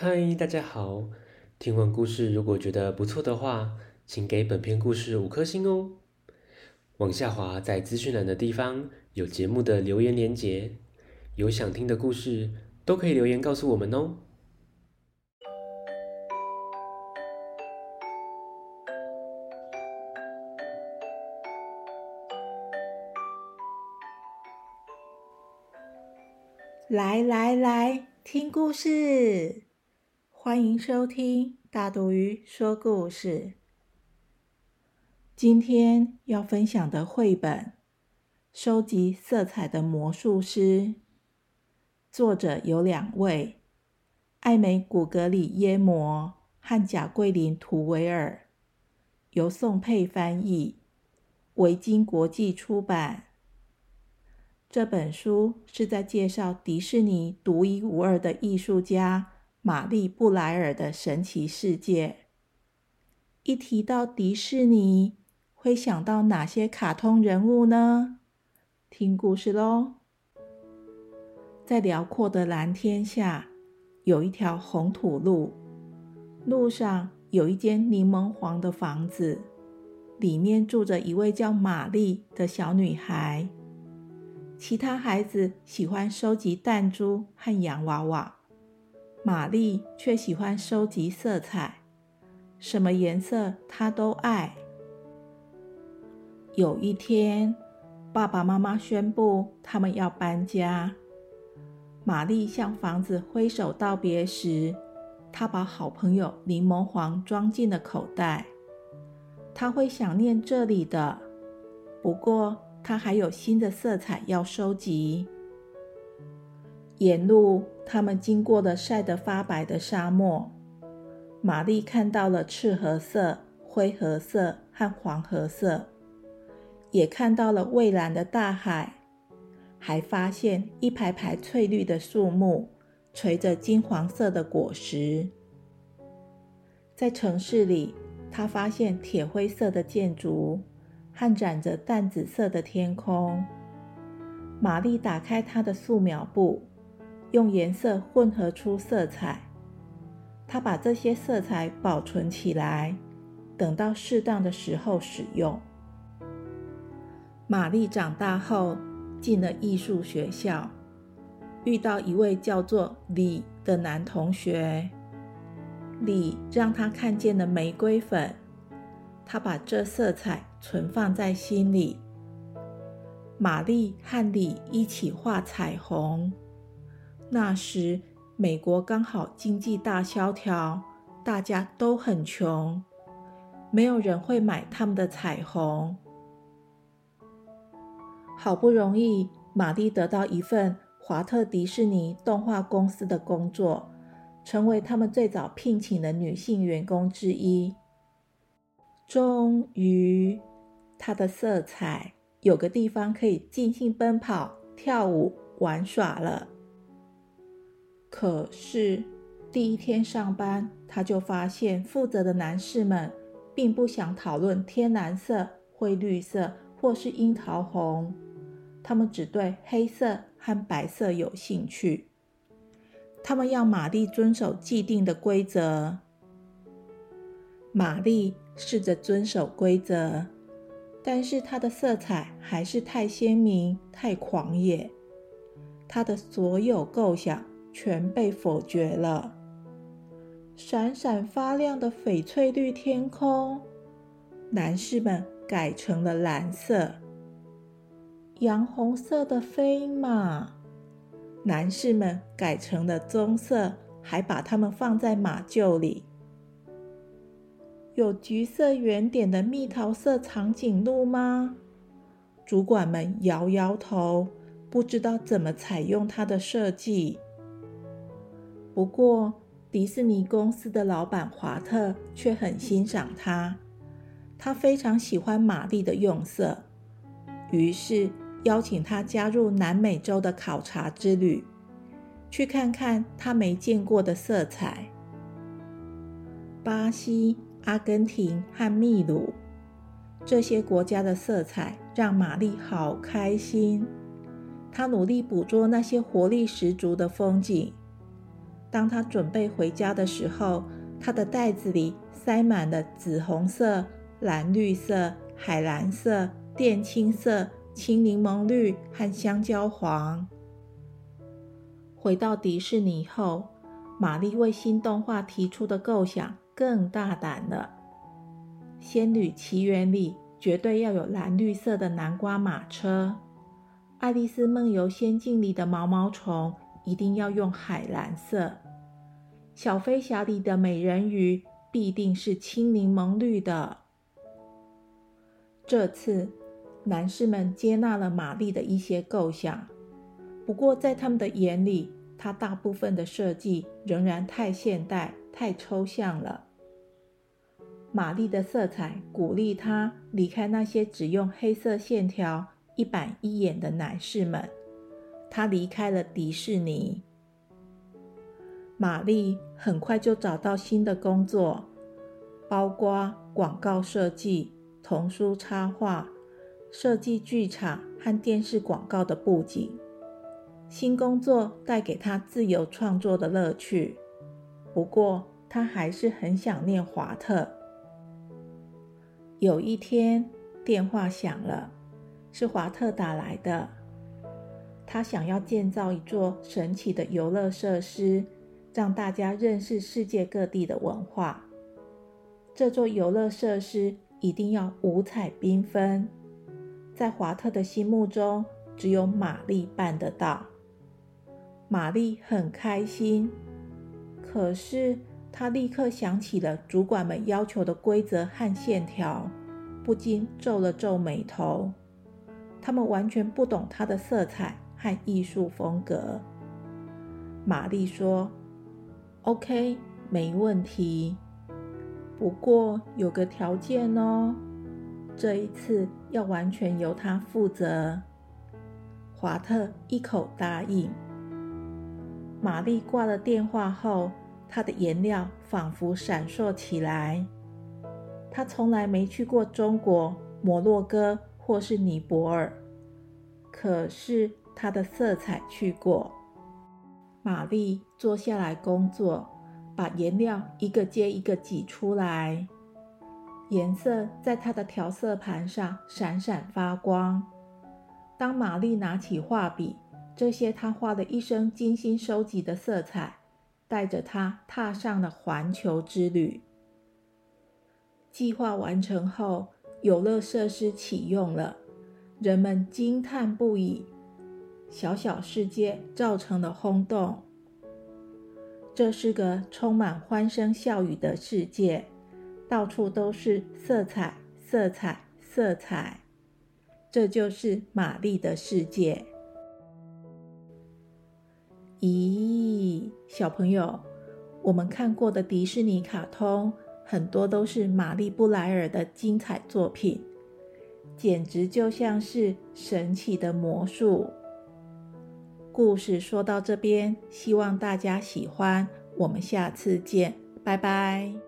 嗨，大家好！听完故事，如果觉得不错的话，请给本篇故事五颗星哦。往下滑，在资讯栏的地方有节目的留言连结，有想听的故事都可以留言告诉我们哦。来来来，听故事！欢迎收听大肚鱼说故事。今天要分享的绘本《收集色彩的魔术师》，作者有两位：艾美·古格里耶摩和贾桂林·图维尔，由宋佩翻译，维京国际出版。这本书是在介绍迪士尼独一无二的艺术家玛丽·布莱尔的神奇世界。一提到迪士尼，会想到哪些卡通人物呢？听故事喽！在辽阔的蓝天下，有一条红土路，路上有一间柠檬黄的房子，里面住着一位叫玛丽的小女孩。其他孩子喜欢收集弹珠和洋娃娃，玛丽却喜欢收集色彩，什么颜色她都爱。有一天，爸爸妈妈宣布他们要搬家。玛丽向房子挥手道别时，她把好朋友柠檬黄装进了口袋。她会想念这里的，不过。他还有新的色彩要收集。沿路，他们经过了晒得发白的沙漠。玛丽看到了赤褐色、灰褐色和黄褐色，也看到了蔚蓝的大海，还发现一排排翠绿的树木，垂着金黄色的果实。在城市里，他发现铁灰色的建筑。和染着淡紫色的天空。玛丽打开她的素描簿，用颜色混合出色彩。他把这些色彩保存起来，等到适当的时候使用。玛丽长大后进了艺术学校，遇到一位叫做李的男同学。李让她看见了玫瑰粉。他把这色彩存放在心里。玛丽和李一起画彩虹。那时，美国刚好经济大萧条，大家都很穷，没有人会买他们的彩虹。好不容易，玛丽得到一份华特迪士尼动画公司的工作，成为他们最早聘请的女性员工之一。终于，她的色彩有个地方可以尽兴奔跑、跳舞、玩耍了。可是第一天上班，他就发现负责的男士们并不想讨论天蓝色、灰绿色或是樱桃红，他们只对黑色和白色有兴趣。他们要玛丽遵守既定的规则。玛丽。试着遵守规则，但是它的色彩还是太鲜明、太狂野。他的所有构想全被否决了。闪闪发亮的翡翠绿天空，男士们改成了蓝色。洋红色的飞马，男士们改成了棕色，还把它们放在马厩里。有橘色圆点的蜜桃色长颈鹿吗？主管们摇摇头，不知道怎么采用它的设计。不过，迪士尼公司的老板华特却很欣赏他，他非常喜欢玛丽的用色，于是邀请他加入南美洲的考察之旅，去看看他没见过的色彩。巴西。阿根廷和秘鲁这些国家的色彩让玛丽好开心。她努力捕捉那些活力十足的风景。当他准备回家的时候，他的袋子里塞满了紫红色、蓝绿色、海蓝色、靛青色、青柠檬绿和香蕉黄。回到迪士尼后，玛丽为新动画提出的构想更大胆了。《仙女奇缘》里绝对要有蓝绿色的南瓜马车，《爱丽丝梦游仙境》里的毛毛虫一定要用海蓝色。小飞侠里的美人鱼必定是青柠檬绿的。这次，男士们接纳了玛丽的一些构想，不过在他们的眼里，她大部分的设计仍然太现代、太抽象了。玛丽的色彩鼓励她离开那些只用黑色线条、一板一眼的男士们，他离开了迪士尼。玛丽很快就找到新的工作，包括广告设计、童书插画、设计剧场和电视广告的布景。新工作带给她自由创作的乐趣，不过她还是很想念华特。有一天，电话响了，是华特打来的。他想要建造一座神奇的游乐设施。让大家认识世界各地的文化。这座游乐设施一定要五彩缤纷，在华特的心目中，只有玛丽办得到。玛丽很开心，可是她立刻想起了主管们要求的规则和线条，不禁皱了皱眉头。他们完全不懂她的色彩和艺术风格。玛丽说。OK，没问题。不过有个条件哦，这一次要完全由他负责。华特一口答应。玛丽挂了电话后，她的颜料仿佛闪烁起来。她从来没去过中国、摩洛哥或是尼泊尔，可是她的色彩去过。玛丽坐下来工作，把颜料一个接一个挤出来，颜色在她的调色盘上闪闪发光。当玛丽拿起画笔，这些她花了一生精心收集的色彩，带着她踏上了环球之旅。计划完成后，游乐设施启用了，人们惊叹不已。小小世界造成的轰动。这是个充满欢声笑语的世界，到处都是色彩，色彩，色彩。这就是玛丽的世界。咦，小朋友，我们看过的迪士尼卡通很多都是玛丽布莱尔的精彩作品，简直就像是神奇的魔术。故事说到这边，希望大家喜欢。我们下次见，拜拜。